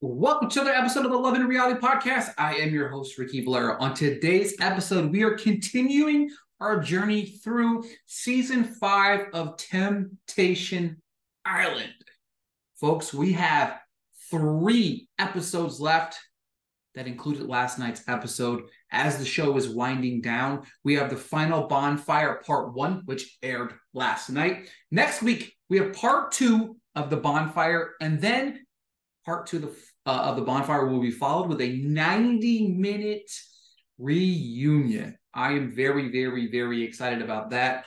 Welcome to another episode of the Love in Reality Podcast. I am your host, Ricky Valero. On today's episode, we are continuing our journey through season five of Temptation Island. Folks, we have three episodes left that included last night's episode. As the show is winding down, we have the final bonfire part one, which aired last night. Next week, we have part two of the bonfire, and then part two of the, uh, of the bonfire will be followed with a 90 minute reunion. I am very, very, very excited about that.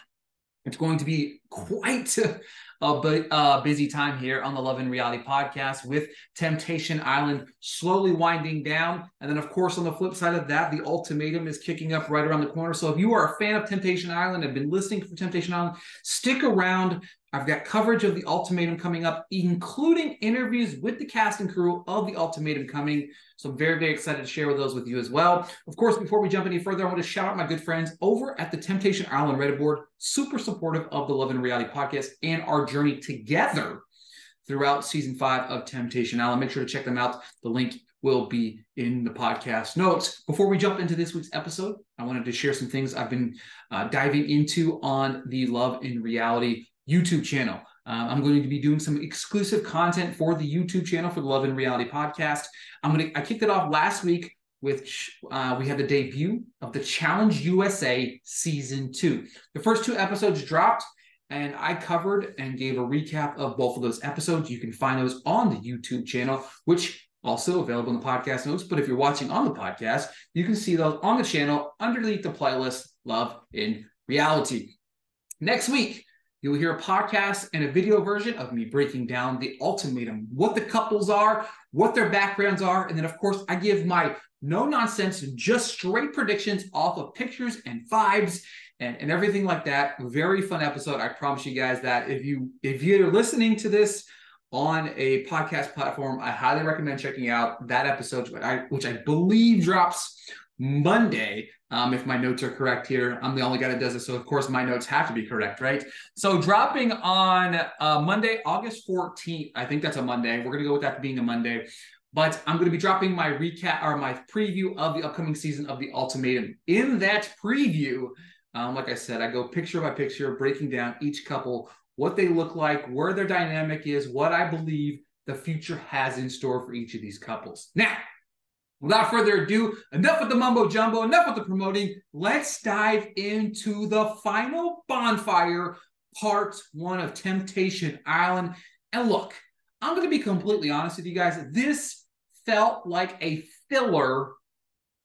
It's going to be quite a, a, busy time here on the Love in Reality podcast with Temptation Island slowly winding down. And then, of course, on the flip side of that, the ultimatum is kicking up right around the corner. So if you are a fan of Temptation Island, have been listening for Temptation Island, stick around I've got coverage of the ultimatum coming up, including interviews with the cast and crew of the ultimatum coming. So I'm very, very excited to share with those with you as well. Of course, before we jump any further, I want to shout out my good friends over at the Temptation Island Reddit board, super supportive of the Love in Reality podcast and our journey together throughout season five of Temptation Island. Make sure to check them out. The link will be in the podcast notes. Before we jump into this week's episode, I wanted to share some things I've been uh, diving into on the Love in Reality YouTube channel. Uh, I'm going to be doing some exclusive content for the YouTube channel for the Love in Reality podcast. I'm going to. I kicked it off last week which uh, we had the debut of the Challenge USA season two. The first two episodes dropped, and I covered and gave a recap of both of those episodes. You can find those on the YouTube channel, which also available in the podcast notes. But if you're watching on the podcast, you can see those on the channel underneath the playlist Love in Reality. Next week, You'll hear a podcast and a video version of me breaking down the ultimatum, what the couples are, what their backgrounds are. And then, of course, I give my no nonsense, just straight predictions off of pictures and vibes and, and everything like that. Very fun episode. I promise you guys that if you if you're listening to this on a podcast platform, I highly recommend checking out that episode, which I, which I believe drops Monday, um, if my notes are correct here. I'm the only guy that does it. So, of course, my notes have to be correct, right? So, dropping on uh, Monday, August 14th, I think that's a Monday. We're going to go with that being a Monday. But I'm going to be dropping my recap or my preview of the upcoming season of The Ultimatum. In that preview, um, like I said, I go picture by picture, breaking down each couple, what they look like, where their dynamic is, what I believe the future has in store for each of these couples. Now, Without further ado, enough with the mumbo jumbo, enough with the promoting. Let's dive into the final bonfire, part one of Temptation Island. And look, I'm going to be completely honest with you guys. This felt like a filler,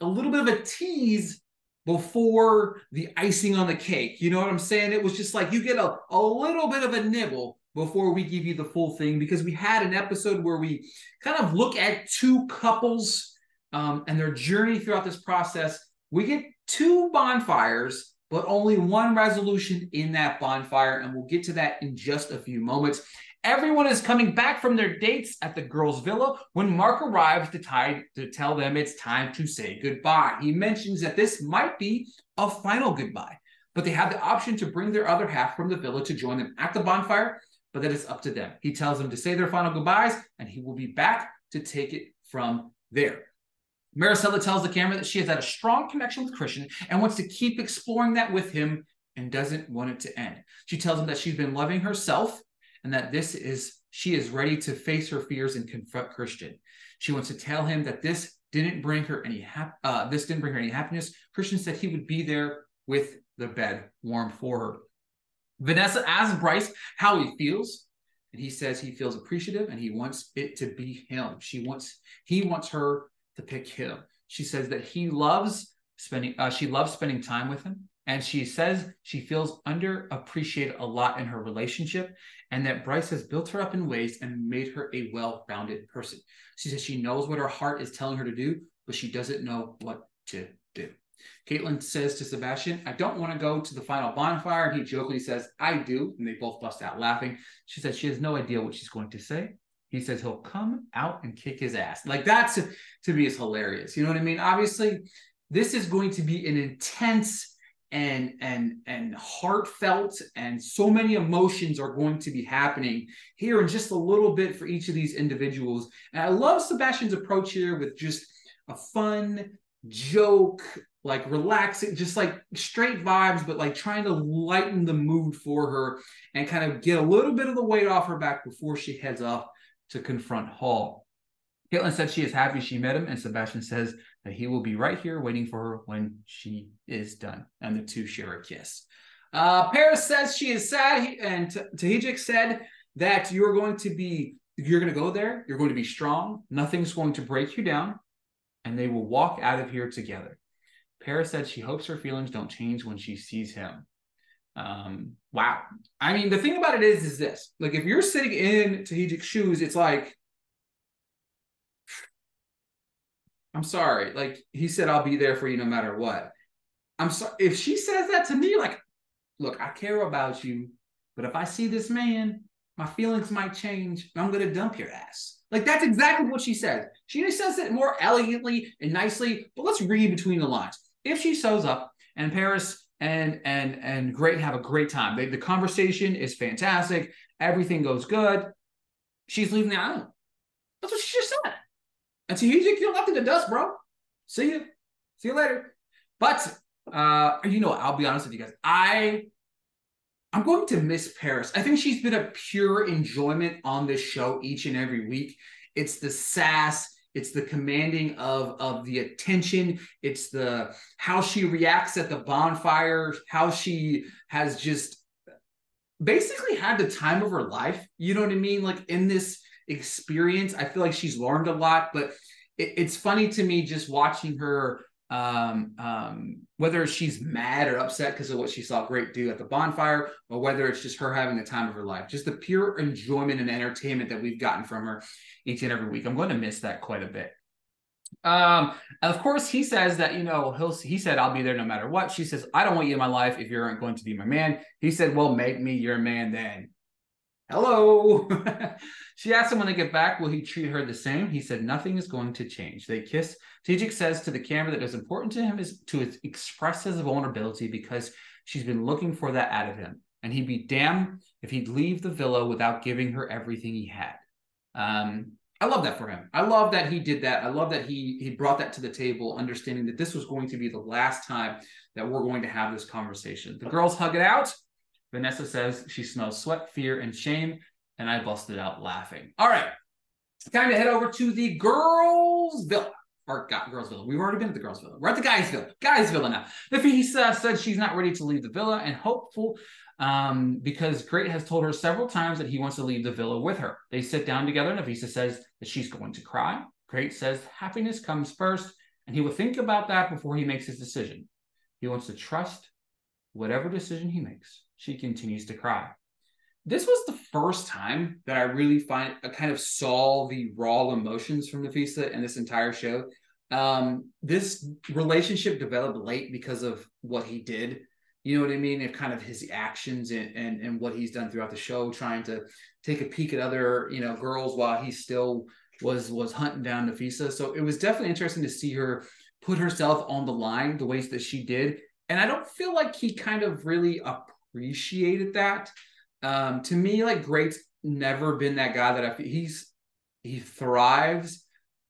a little bit of a tease before the icing on the cake. You know what I'm saying? It was just like you get a, a little bit of a nibble before we give you the full thing because we had an episode where we kind of look at two couples um, and their journey throughout this process, we get two bonfires, but only one resolution in that bonfire. And we'll get to that in just a few moments. Everyone is coming back from their dates at the girls' villa when Mark arrives to, tie, to tell them it's time to say goodbye. He mentions that this might be a final goodbye, but they have the option to bring their other half from the villa to join them at the bonfire, but that is up to them. He tells them to say their final goodbyes and he will be back to take it from there. Maricela tells the camera that she has had a strong connection with Christian and wants to keep exploring that with him and doesn't want it to end. She tells him that she's been loving herself and that this is she is ready to face her fears and confront Christian. She wants to tell him that this didn't bring her any hap- uh, this didn't bring her any happiness. Christian said he would be there with the bed warm for her. Vanessa asks Bryce how he feels, and he says he feels appreciative and he wants it to be him. She wants he wants her to pick him. She says that he loves spending uh, she loves spending time with him and she says she feels underappreciated a lot in her relationship and that Bryce has built her up in ways and made her a well-rounded person. She says she knows what her heart is telling her to do, but she doesn't know what to do. Kaitlyn says to Sebastian, I don't want to go to the final bonfire. And he jokingly says, I do. And they both bust out laughing. She says she has no idea what she's going to say. He says he'll come out and kick his ass. Like that's to me is hilarious. You know what I mean? Obviously, this is going to be an intense and and and heartfelt and so many emotions are going to be happening here in just a little bit for each of these individuals and i love sebastian's approach here with just a fun joke like relaxing just like straight vibes but like trying to lighten the mood for her and kind of get a little bit of the weight off her back before she heads off to confront hall Kaitlyn said she is happy she met him, and Sebastian says that he will be right here waiting for her when she is done. And the two share a kiss. Uh, Paris says she is sad, and Tahijik said that you're going to be, you're going to go there, you're going to be strong, nothing's going to break you down, and they will walk out of here together. Paris said she hopes her feelings don't change when she sees him. Um, wow. I mean, the thing about it is, is this like if you're sitting in Tahijik's shoes, it's like, I'm sorry. Like he said, I'll be there for you no matter what. I'm sorry. If she says that to me, like, look, I care about you, but if I see this man, my feelings might change. I'm gonna dump your ass. Like that's exactly what she says. She just says it more elegantly and nicely, but let's read between the lines. If she shows up and Paris and and and Great have a great time, they, the conversation is fantastic, everything goes good. She's leaving the island. That's what she just said. And so you get left in the dust, bro. See you. See you later. But uh, you know, I'll be honest with you guys. I I'm going to miss Paris. I think she's been a pure enjoyment on this show each and every week. It's the sass, it's the commanding of of the attention, it's the how she reacts at the bonfire, how she has just basically had the time of her life. You know what I mean? Like in this experience. I feel like she's learned a lot, but it, it's funny to me just watching her um, um, whether she's mad or upset because of what she saw Great do at the bonfire, or whether it's just her having the time of her life, just the pure enjoyment and entertainment that we've gotten from her each and every week. I'm going to miss that quite a bit. Um, of course, he says that you know he'll. He said, "I'll be there no matter what." She says, "I don't want you in my life if you aren't going to be my man." He said, "Well, make me your man then." Hello. she asked him when they get back, will he treat her the same? He said, nothing is going to change. They kiss. Tajik says to the camera that is important to him is to express his vulnerability because she's been looking for that out of him. And he'd be damned if he'd leave the villa without giving her everything he had. Um, I love that for him. I love that he did that. I love that he he brought that to the table, understanding that this was going to be the last time that we're going to have this conversation. The girls hug it out. Vanessa says she smells sweat, fear, and shame. And I busted out laughing. All right. Time to head over to the girls' villa. Or girls' villa. We've already been at the girls' villa. We're at the guys' villa. Guys' villa now. Nafisa said she's not ready to leave the villa and hopeful um, because Great has told her several times that he wants to leave the villa with her. They sit down together. And Nafisa says that she's going to cry. Great says happiness comes first, and he will think about that before he makes his decision. He wants to trust whatever decision he makes she continues to cry. This was the first time that I really find I kind of saw the raw emotions from Nafisa in this entire show. Um, this relationship developed late because of what he did. You know what I mean? And kind of his actions and, and and what he's done throughout the show, trying to take a peek at other, you know, girls while he still was was hunting down Nafisa. So it was definitely interesting to see her put herself on the line the ways that she did. And I don't feel like he kind of really appreciated that. Um, to me, like Great's never been that guy that I feel he's he thrives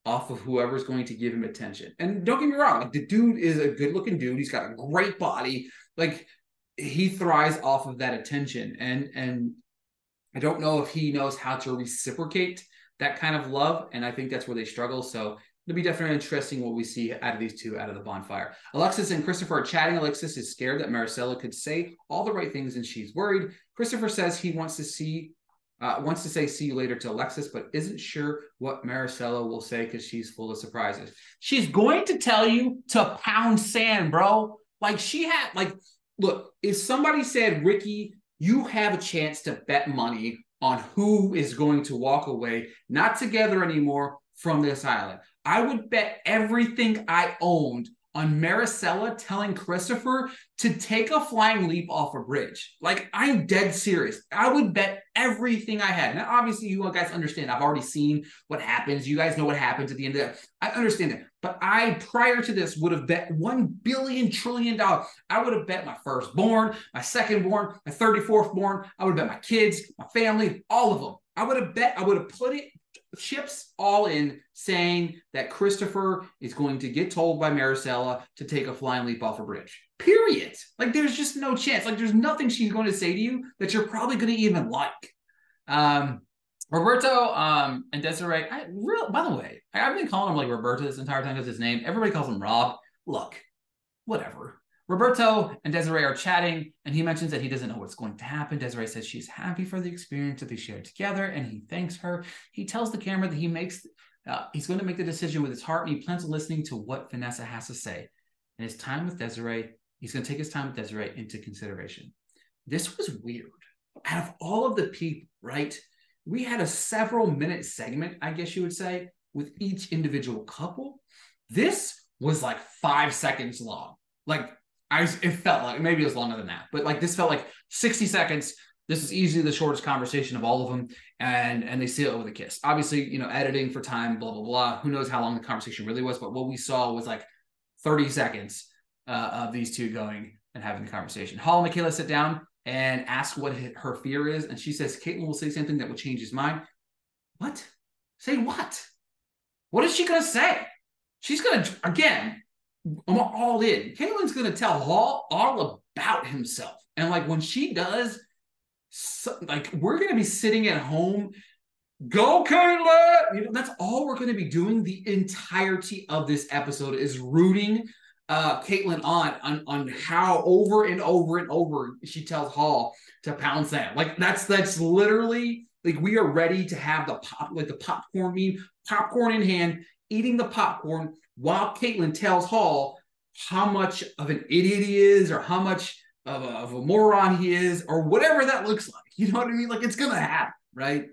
off of whoever's going to give him attention. And don't get me wrong, like the dude is a good looking dude. He's got a great body. Like he thrives off of that attention. And and I don't know if he knows how to reciprocate that kind of love. And I think that's where they struggle. So it'll be definitely interesting what we see out of these two out of the bonfire. Alexis and Christopher are chatting. Alexis is scared that Maricela could say all the right things and she's worried. Christopher says he wants to see uh, wants to say see you later to Alexis, but isn't sure what Maricela will say because she's full of surprises. She's going to tell you to pound sand, bro. Like she had, like, look, if somebody said, Ricky, you have a chance to bet money on who is going to walk away, not together anymore from this island. I would bet everything I owned on Maricela telling Christopher to take a flying leap off a bridge. Like, I'm dead serious. I would bet everything I had. Now, obviously, you guys understand. I've already seen what happens. You guys know what happens at the end of that. I understand that. But I, prior to this, would have bet $1 billion trillion. I would have bet my firstborn, my secondborn, my 34th born. I would have bet my kids, my family, all of them. I would have bet, I would have put it chips all in saying that Christopher is going to get told by Maricela to take a flying leap off a bridge. Period. Like there's just no chance. Like there's nothing she's going to say to you that you're probably going to even like. Um, Roberto um, and Desiree. I real by the way, I've been calling him like Roberto this entire time because his name. Everybody calls him Rob. Look, whatever. Roberto and Desiree are chatting, and he mentions that he doesn't know what's going to happen. Desiree says she's happy for the experience that they shared together, and he thanks her. He tells the camera that he makes uh, he's going to make the decision with his heart, and he plans on listening to what Vanessa has to say. And his time with Desiree, he's going to take his time with Desiree into consideration. This was weird. Out of all of the people, right? We had a several minute segment, I guess you would say, with each individual couple. This was like five seconds long. Like I was, it felt like maybe it was longer than that, but like this felt like 60 seconds. This is easily the shortest conversation of all of them, and and they seal it with a kiss. Obviously, you know, editing for time, blah blah blah. Who knows how long the conversation really was? But what we saw was like 30 seconds uh, of these two going and having the conversation. Hall and Michaela sit down and ask what her fear is, and she says Kaitlyn will say something that will change his mind. What? Say what? What is she gonna say? She's gonna again I'm all in. Kaitlyn's going to tell Hall all about himself. And like when she does, so, like we're to be sitting at home, go Kaitlyn. You know, that's all we're to be doing the entirety of this episode is rooting uh Kaitlyn on, on on how over and over and over she tells Hall to pound sand. Like that's that's literally like we are ready to have the pop like the popcorn meme, popcorn in hand, eating the popcorn while Kaitlyn tells Hall how much of an idiot he is or how much of a, of a moron he is or whatever that looks like. You know what I mean? Like it's going to happen, right?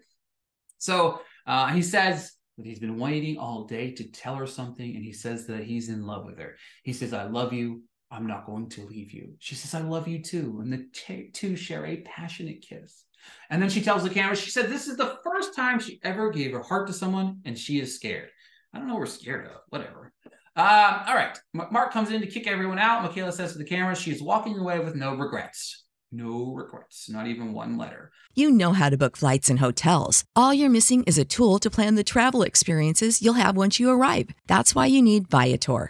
So uh, he says that he's been waiting all day to tell her something, and he says that he's in love with her. He says, I love you. I'm not going to leave you. She says, I love you too. And the t- two share a passionate kiss. And then she tells the camera, she said, This is the first time she ever gave her heart to someone, and she is scared. I don't know we're scared of. Whatever. Uh, all right. Mark comes in to kick everyone out. Michaela says to the camera, she's walking away with no regrets. No regrets, not even one letter. You know how to book flights and hotels. All you're missing is a tool to plan the travel experiences you'll have once you arrive. That's why you need Viator.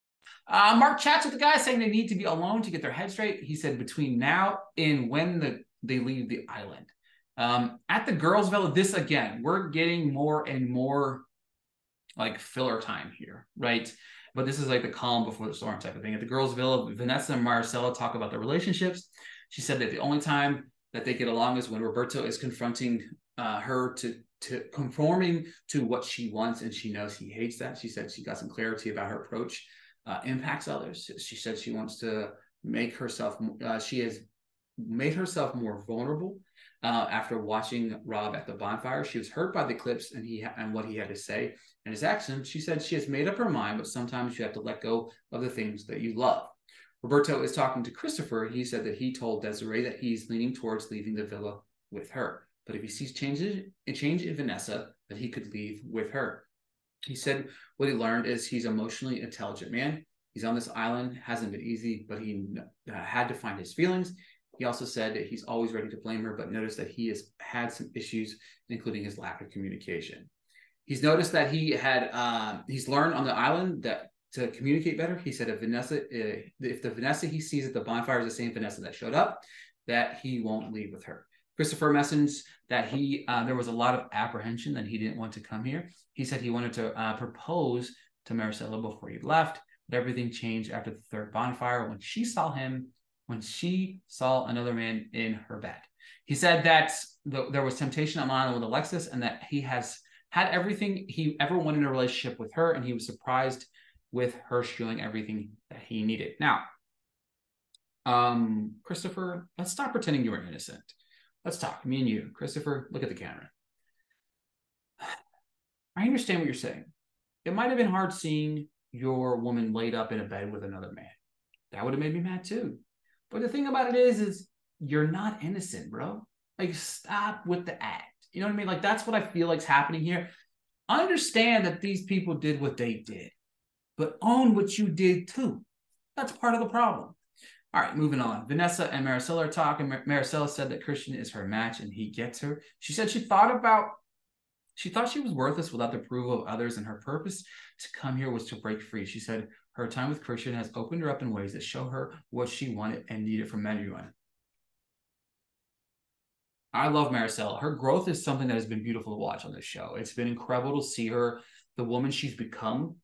Uh, Mark chats with the guys saying they need to be alone to get their head straight. He said between now and when the, they leave the island. Um, at the girls' villa, this again, we're getting more and more like filler time here, right? But this is like the calm before the storm type of thing. At the girls' villa, Vanessa and Maricela talk about their relationships. She said that the only time that they get along is when Roberto is confronting uh, her to to conforming to what she wants, and she knows he hates that. She said she got some clarity about her approach uh, impacts others. She said she wants to make herself, uh, she has made herself more vulnerable uh, after watching Rob at the bonfire. She was hurt by the clips and he and what he had to say and his actions. She said she has made up her mind, but sometimes you have to let go of the things that you love. Roberto is talking to Christopher. He said that he told Desiree that he's leaning towards leaving the villa with her. But if he sees changes, a change in Vanessa, that he could leave with her. He said what he learned is he's emotionally intelligent man. He's on this island, hasn't been easy, but he uh, had to find his feelings. He also said that he's always ready to blame her, but noticed that he has had some issues, including his lack of communication. He's noticed that he had uh, he's learned on the island that to communicate better. He said if Vanessa, uh, if the Vanessa he sees at the bonfire is the same Vanessa that showed up, that he won't leave with her. Christopher messaged that he uh, there was a lot of apprehension that he didn't want to come here. He said he wanted to uh, propose to Maricela before he left, but everything changed after the third bonfire when she saw him when she saw another man in her bed. He said that the, there was temptation on with Alexis and that he has had everything he ever wanted in a relationship with her, and he was surprised with her showing everything that he needed. Now, um, Christopher, let's stop pretending you were innocent. Let's talk. Me and you, Christopher, look at the camera. I understand what you're saying. It might have been hard seeing your woman laid up in a bed with another man. That would have made me mad too. But the thing about it is, is you're not innocent, bro. Like, stop with the act. You know what I mean? Like, that's what I feel like's happening here. Understand that these people did what they did, but own what you did too. That's part of the problem. All right, moving on. Vanessa and Maricela are talking. Mar- Maricela said that Christian is her match and he gets her. She said she thought about, she thought she was worthless without the approval of others, and her purpose to come here was to break free. She said her time with Christian has opened her up in ways that show her what she wanted and needed from everyone. I love Maricela. Her growth is something that has been beautiful to watch on this show. It's been incredible to see her, the woman she's become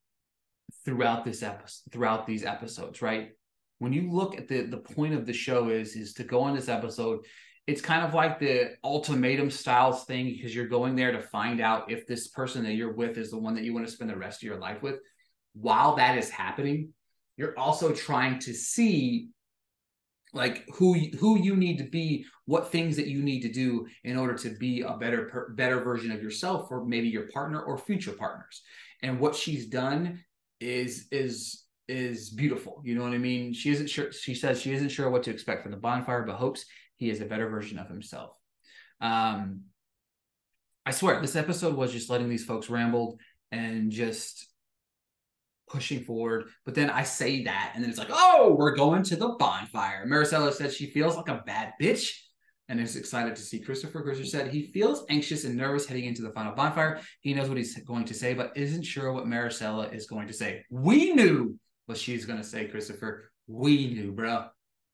throughout this episode, throughout these episodes, right? When you look at the the point of the show is is to go on this episode it's kind of like the ultimatum styles thing because you're going there to find out if this person that you're with is the one that you want to spend the rest of your life with. While that is happening you're also trying to see like who who you need to be what things that you need to do in order to be a better better version of yourself for maybe your partner or future partners. And what she's done is is is beautiful. You know what I mean? She isn't sure. She says she isn't sure what to expect from the bonfire, but hopes he is a better version of himself. Um, I swear, this episode was just letting these folks ramble and just pushing forward. But then I say that, and then it's like, oh, we're going to the bonfire. Maricela said she feels like a bad bitch and is excited to see Christopher. Christopher said he feels anxious and nervous heading into the final bonfire. He knows what he's going to say, but isn't sure what Maricela is going to say. We knew what she's going to say, Christopher. We knew, bro.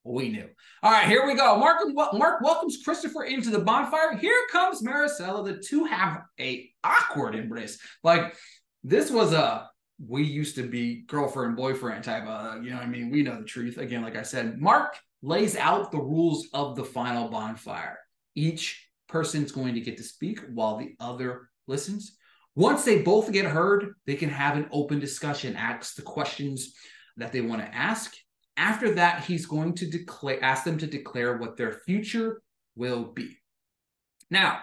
We knew. All right, here we go. Mark, Mark welcomes Christopher into the bonfire. Here comes Maricela. The two have a awkward embrace. Like this was a we used to be girlfriend boyfriend type of. You know, I mean, we know the truth. Again, like I said, Mark lays out the rules of the final bonfire. Each person's going to get to speak while the other listens. Once they both get heard, they can have an open discussion, ask the questions that they want to ask. After that, he's going to declare, ask them to declare what their future will be. Now,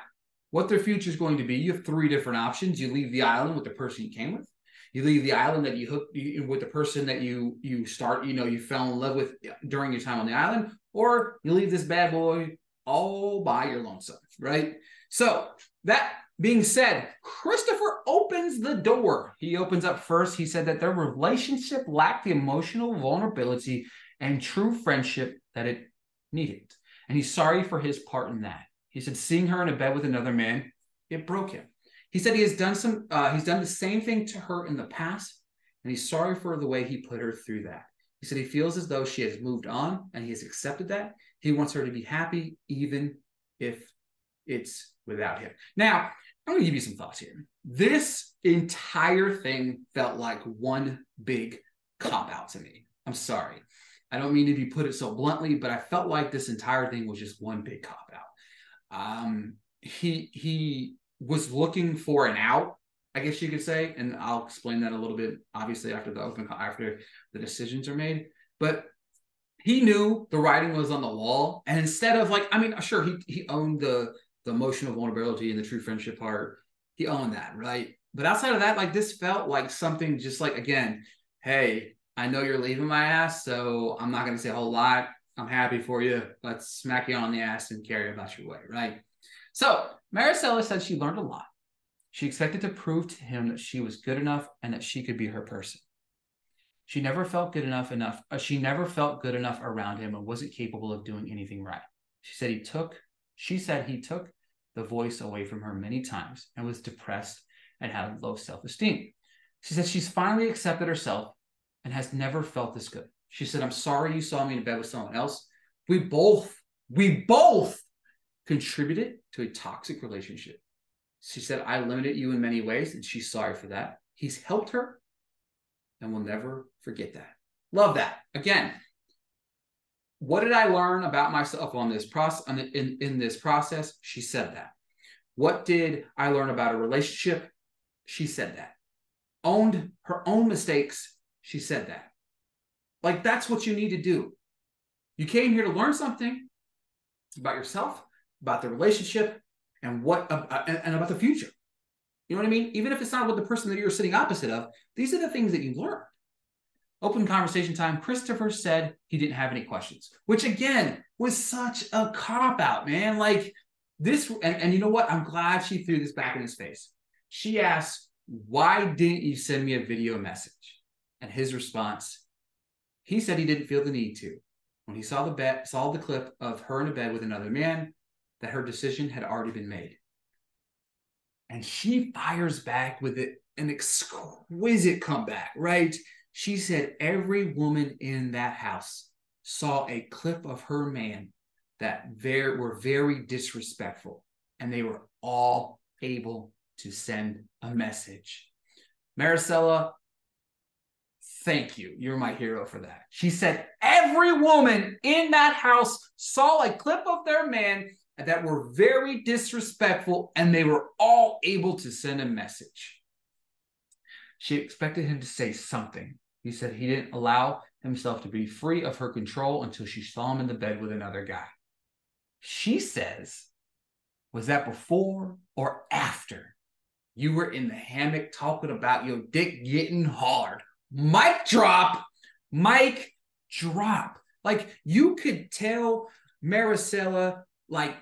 what their future is going to be, you have three different options. You leave the island with the person you came with, You leave the island that you hook you, with the person that you you start, you know, you fell in love with during your time on the island, or you leave this bad boy all by your lonesome, right? So that being said, Christopher opens the door. He opens up first. He said that their relationship lacked the emotional vulnerability and true friendship that it needed. And he's sorry for his part in that. He said, seeing her in a bed with another man, it broke him. He said he has done some, uh, he's done the same thing to her in the past, and he's sorry for the way he put her through that. He said he feels as though she has moved on and he has accepted that. He wants her to be happy, even if it's without him. Now, I'm going to give you some thoughts here. This entire thing felt like one big cop out to me. I'm sorry. I don't mean to be put it so bluntly, but I felt like this entire thing was just one big cop out. Um, he he was looking for an out, I guess you could say, and I'll explain that a little bit. Obviously, after the open after the decisions are made, but he knew the writing was on the wall, and instead of like, I mean, sure, he he owned the the emotional vulnerability and the true friendship part. He owned that, right? But outside of that, like this felt like something just like again, hey, I know you're leaving my ass, so I'm not gonna say a whole lot. I'm happy for you. Let's smack you on the ass and carry about your way, right? So Maricela said she learned a lot. She expected to prove to him that she was good enough and that she could be her person. She never felt good enough enough. Uh, she never felt good enough around him and wasn't capable of doing anything right. She said he took. She said he took the voice away from her many times and was depressed and had low self-esteem. She said she's finally accepted herself and has never felt this good. She said, I'm sorry you saw me in bed with someone else. We both, we both contributed to a toxic relationship. She said, I limited you in many ways, and she's sorry for that. He's helped her and will never forget that. Love that. Again, what did I learn about myself on this process in, in this process? She said that. What did I learn about a relationship? She said that. Owned her own mistakes. She said that. Like that's what you need to do. You came here to learn something about yourself, about the relationship, and what uh, and about the future. You know what I mean? Even if it's not with the person that you're sitting opposite of, these are the things that you learn. Open conversation time. Christopher said he didn't have any questions, which again was such a cop out, man. Like this, and, and you know what? I'm glad she threw this back in his face. She asked, Why didn't you send me a video message? And his response, he said he didn't feel the need to. When he saw the bet, saw the clip of her in a bed with another man, that her decision had already been made. And she fires back with it, an exquisite comeback, right? She said every woman in that house saw a clip of her man that very were very disrespectful, and they were all able to send a message. Maricela, thank you. You're my hero for that. She said every woman in that house saw a clip of their man that were very disrespectful, and they were all able to send a message. She expected him to say something. He said he didn't allow himself to be free of her control until she saw him in the bed with another guy. She says, Was that before or after you were in the hammock talking about your dick getting hard? Mic drop, mic drop. Like you could tell Maricela, like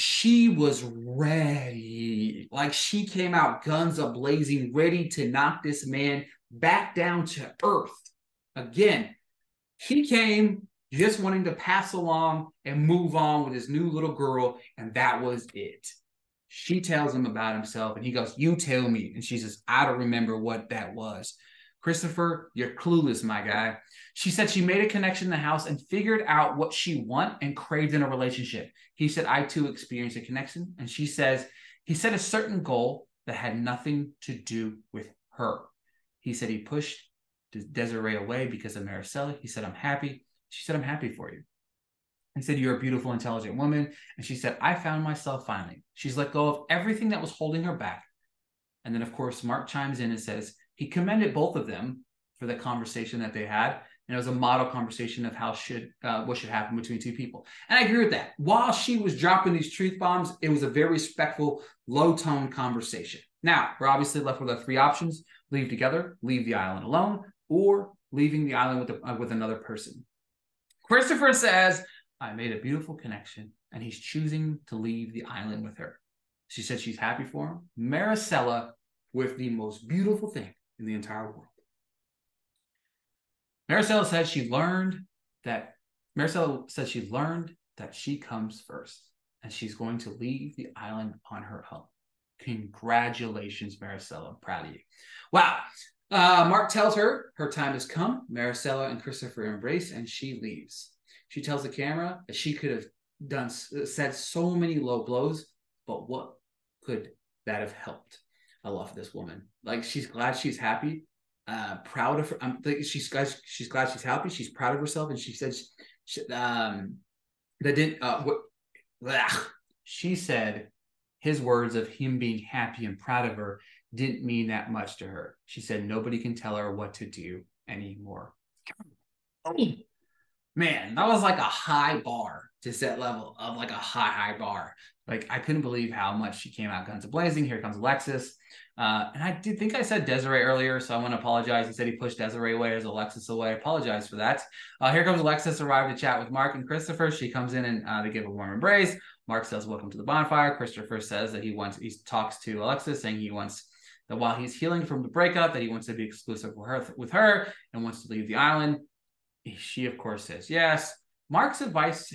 she was ready. Like she came out guns a blazing, ready to knock this man back down to earth. Again, he came just wanting to pass along and move on with his new little girl, and that was it. She tells him about himself, and he goes, You tell me. And she says, I don't remember what that was. Christopher, you're clueless, my guy. She said she made a connection in the house and figured out what she want and craved in a relationship. He said, I too experienced a connection. And she says, he set a certain goal that had nothing to do with her. He said he pushed Desiree away because of Maricela. He said, I'm happy. She said, I'm happy for you. He said, You're a beautiful, intelligent woman. And she said, I found myself finally. She's let go of everything that was holding her back. And then, of course, Mark chimes in and says, he commended both of them for the conversation that they had. And it was a model conversation of how should uh, what should happen between two people. And I agree with that. While she was dropping these truth bombs, it was a very respectful, low tone conversation. Now we're obviously left with our three options. leave together, leave the island alone, or leaving the island with, uh, with another person. Christopher says, I made a beautiful connection, and he's choosing to leave the island with her. She said she's happy for him. Maricela with the most beautiful thing in the entire world. Maricela says she learned that Maricela says she learned that she comes first and she's going to leave the island on her own. Congratulations, Maricela. I'm proud of you. Wow. Uh, Mark tells her her time has come. Maricela and Christopher embrace and she leaves. She tells the camera that she could have done said so many low blows, but what could that have helped? I love this woman. Like she's glad she's happy, uh, proud of her. I'm she's glad she's glad she's happy. She's proud of herself, and she said she, um, that didn't uh, what Ugh. She said his words of him being happy and proud of her didn't mean that much to her. She said nobody can tell her what to do anymore. Man, that was like a high bar to set level of like a high, high bar. Like I couldn't believe how much she came out guns blazing. Here comes Alexis. Uh, and I did think I said Desiree earlier, so I want to apologize. He said he pushed Desiree away as Alexis away. I apologize for that. Uh, here comes Alexis, arrived to chat with Mark and Christopher. She comes in and uh, they give a warm embrace. Mark says, "Welcome to the bonfire." Christopher says that he wants. He talks to Alexis, saying he wants that while he's healing from the breakup, that he wants to be exclusive with her, with her and wants to leave the island. She, of course, says yes. Mark's advice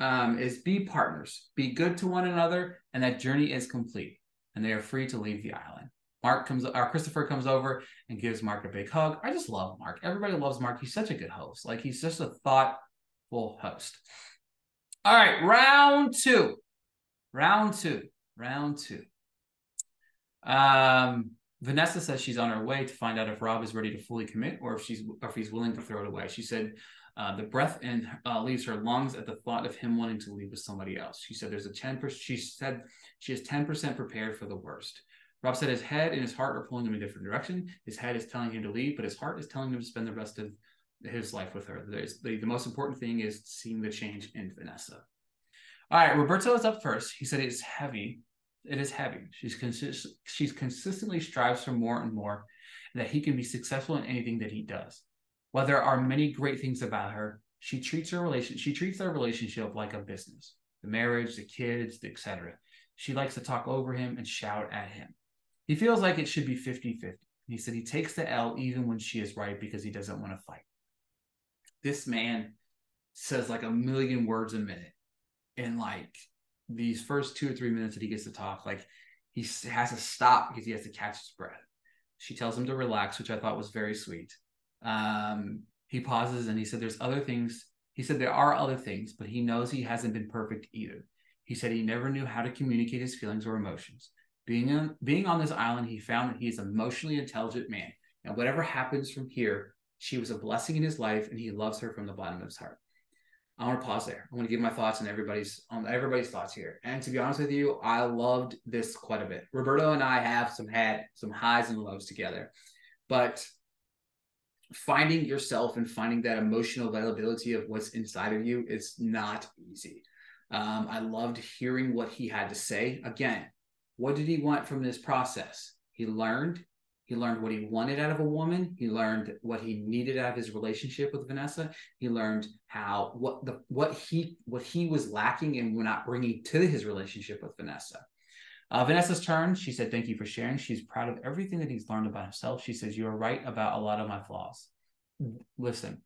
um, is be partners, be good to one another, and that journey is complete, and they are free to leave the island. Mark comes, or uh, Christopher comes over and gives Mark a big hug. I just love Mark. Everybody loves Mark. He's such a good host. Like he's just a thoughtful host. All right, round two. Round two. Round two. Um, Vanessa says she's on her way to find out if Rob is ready to fully commit or if she's or if he's willing to throw it away. She said uh, the breath in uh, leaves her lungs at the thought of him wanting to leave with somebody else. She said there's a 10%, she said she is 10% prepared for the worst. Rob said his head and his heart are pulling him in a different direction. His head is telling him to leave, but his heart is telling him to spend the rest of his life with her. The, the most important thing is seeing the change in Vanessa. All right, Roberto is up first. He said it's heavy. It is heavy. She's consist- she's consistently strives for more and more, that he can be successful in anything that he does. While there are many great things about her, she treats her relation she treats their relationship like a business. The marriage, the kids, etc. She likes to talk over him and shout at him. He feels like it should be 50 50. He said he takes the L even when she is right because he doesn't want to fight. This man says like a million words a minute and like these first two or three minutes that he gets to talk. Like he has to stop because he has to catch his breath. She tells him to relax, which I thought was very sweet. Um, he pauses and he said, There's other things. He said, There are other things, but he knows he hasn't been perfect either. He said he never knew how to communicate his feelings or emotions. Being on, being on this island, he found that he is an emotionally intelligent man. And whatever happens from here, she was a blessing in his life, and he loves her from the bottom of his heart. I want to pause there. I want to give my thoughts on everybody's on everybody's thoughts here. And to be honest with you, I loved this quite a bit. Roberto and I have some had some highs and lows together, but finding yourself and finding that emotional availability of what's inside of you is not easy. Um, I loved hearing what he had to say. Again, what did he want from this process? He learned. He learned what he wanted out of a woman. He learned what he needed out of his relationship with Vanessa. He learned how what the what he what he was lacking and not bringing to his relationship with Vanessa. Uh, Vanessa's turn. She said, "Thank you for sharing." She's proud of everything that he's learned about himself. She says, "You are right about a lot of my flaws." Listen,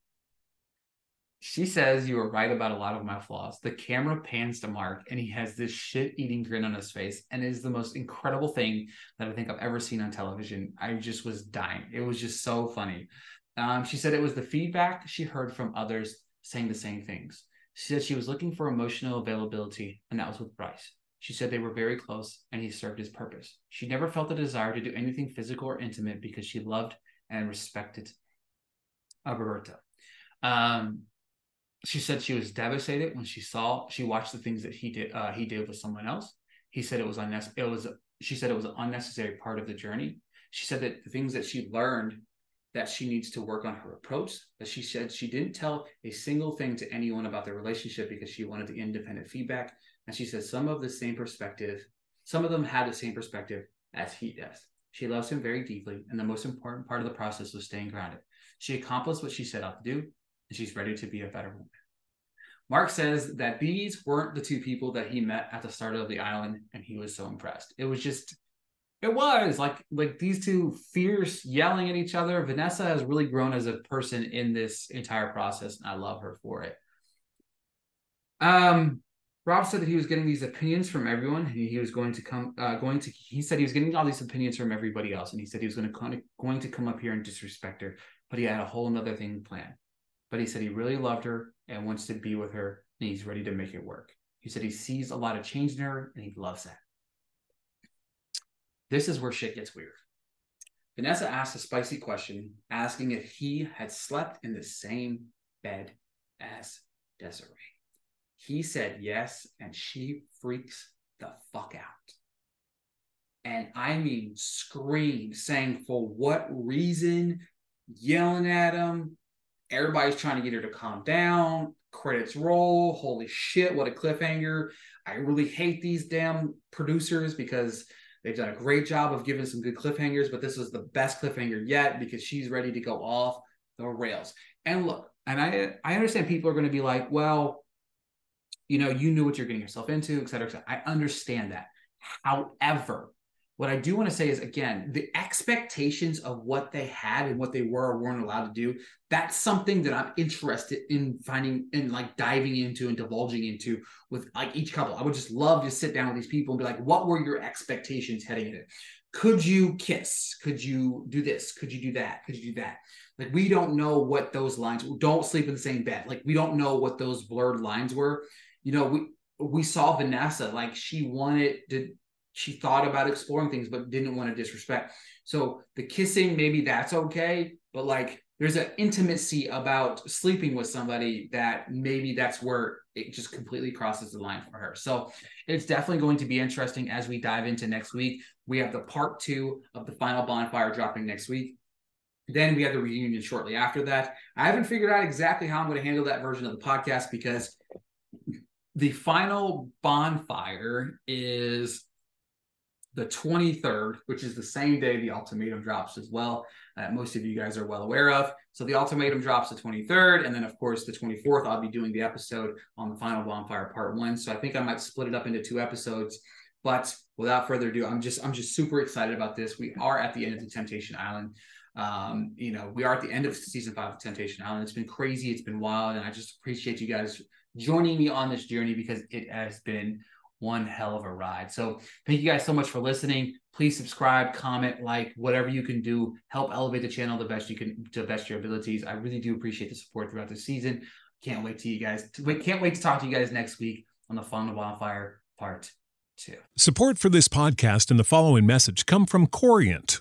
she says you were right about a lot of my flaws. The camera pans to Mark and he has this shit eating grin on his face. And it is the most incredible thing that I think I've ever seen on television. I just was dying. It was just so funny. Um, she said it was the feedback she heard from others saying the same things. She said she was looking for emotional availability, and that was with Bryce. She said they were very close and he served his purpose. She never felt a desire to do anything physical or intimate because she loved and respected Roberto. Um, she said she was devastated when she saw she watched the things that he did uh, he did with someone else. He said it was unnecessary. It was she said it was an unnecessary part of the journey. She said that the things that she learned that she needs to work on her approach. That she said she didn't tell a single thing to anyone about the relationship because she wanted the independent feedback. And she said some of the same perspective, some of them had the same perspective as he does. She loves him very deeply, and the most important part of the process was staying grounded. She accomplished what she set out to do, and she's ready to be a better woman. Mark says that these weren't the two people that he met at the start of the island, and he was so impressed. It was just, it was like like these two fierce yelling at each other. Vanessa has really grown as a person in this entire process, and I love her for it. Um, Rob said that he was getting these opinions from everyone. He, he was going to come, uh, going to. He said he was getting all these opinions from everybody else, and he said he was going to kind of going to come up here and disrespect her, but he had a whole another thing planned. But he said he really loved her and wants to be with her, and he's ready to make it work. He said he sees a lot of change in her, and he loves that. This is where shit gets weird. Vanessa asked a spicy question, asking if he had slept in the same bed as Desiree. He said yes, and she freaks the fuck out. And I mean, screamed, saying for what reason, yelling at him. Everybody's trying to get her to calm down. Credits roll. Holy shit, what a cliffhanger. I really hate these damn producers because they've done a great job of giving some good cliffhangers, but this was the best cliffhanger yet because she's ready to go off the rails. And look, and I I understand people are going to be like, well, you know, you knew what you're getting yourself into, et cetera, et cetera. I understand that. However, what I do want to say is again, the expectations of what they had and what they were or weren't allowed to do, that's something that I'm interested in finding and like diving into and divulging into with like each couple. I would just love to sit down with these people and be like, what were your expectations heading in? Could you kiss? Could you do this? Could you do that? Could you do that? Like we don't know what those lines don't sleep in the same bed. Like we don't know what those blurred lines were you know, we we saw Vanessa like she wanted to she thought about exploring things but didn't want to disrespect. So the kissing maybe that's okay, but like there's an intimacy about sleeping with somebody that maybe that's where it just completely crosses the line for her. So it's definitely going to be interesting as we dive into next week. We have the part two of the final bonfire dropping next week. Then we have the reunion shortly after that. I haven't figured out exactly how I'm going to handle that version of the podcast because the final bonfire is the 23rd, which is the same day the ultimatum drops as well. Uh, most of you guys are well aware of. So the ultimatum drops the 23rd, and then of course the 24th, I'll be doing the episode on the final bonfire part one. So I think I might split it up into two episodes. But without further ado, I'm just I'm just super excited about this. We are at the end of the Temptation Island. Um, you know, we are at the end of season five of Temptation Island. It's been crazy, it's been wild, and I just appreciate you guys joining me on this journey because it has been one hell of a ride. So thank you guys so much for listening. Please subscribe, comment, like, whatever you can do, help elevate the channel the best you can to best your abilities. I really do appreciate the support throughout the season. Can't wait to you guys. Can't wait to talk to you guys next week on the Final Bonfire Part Two. Support for this podcast and the following message come from Corient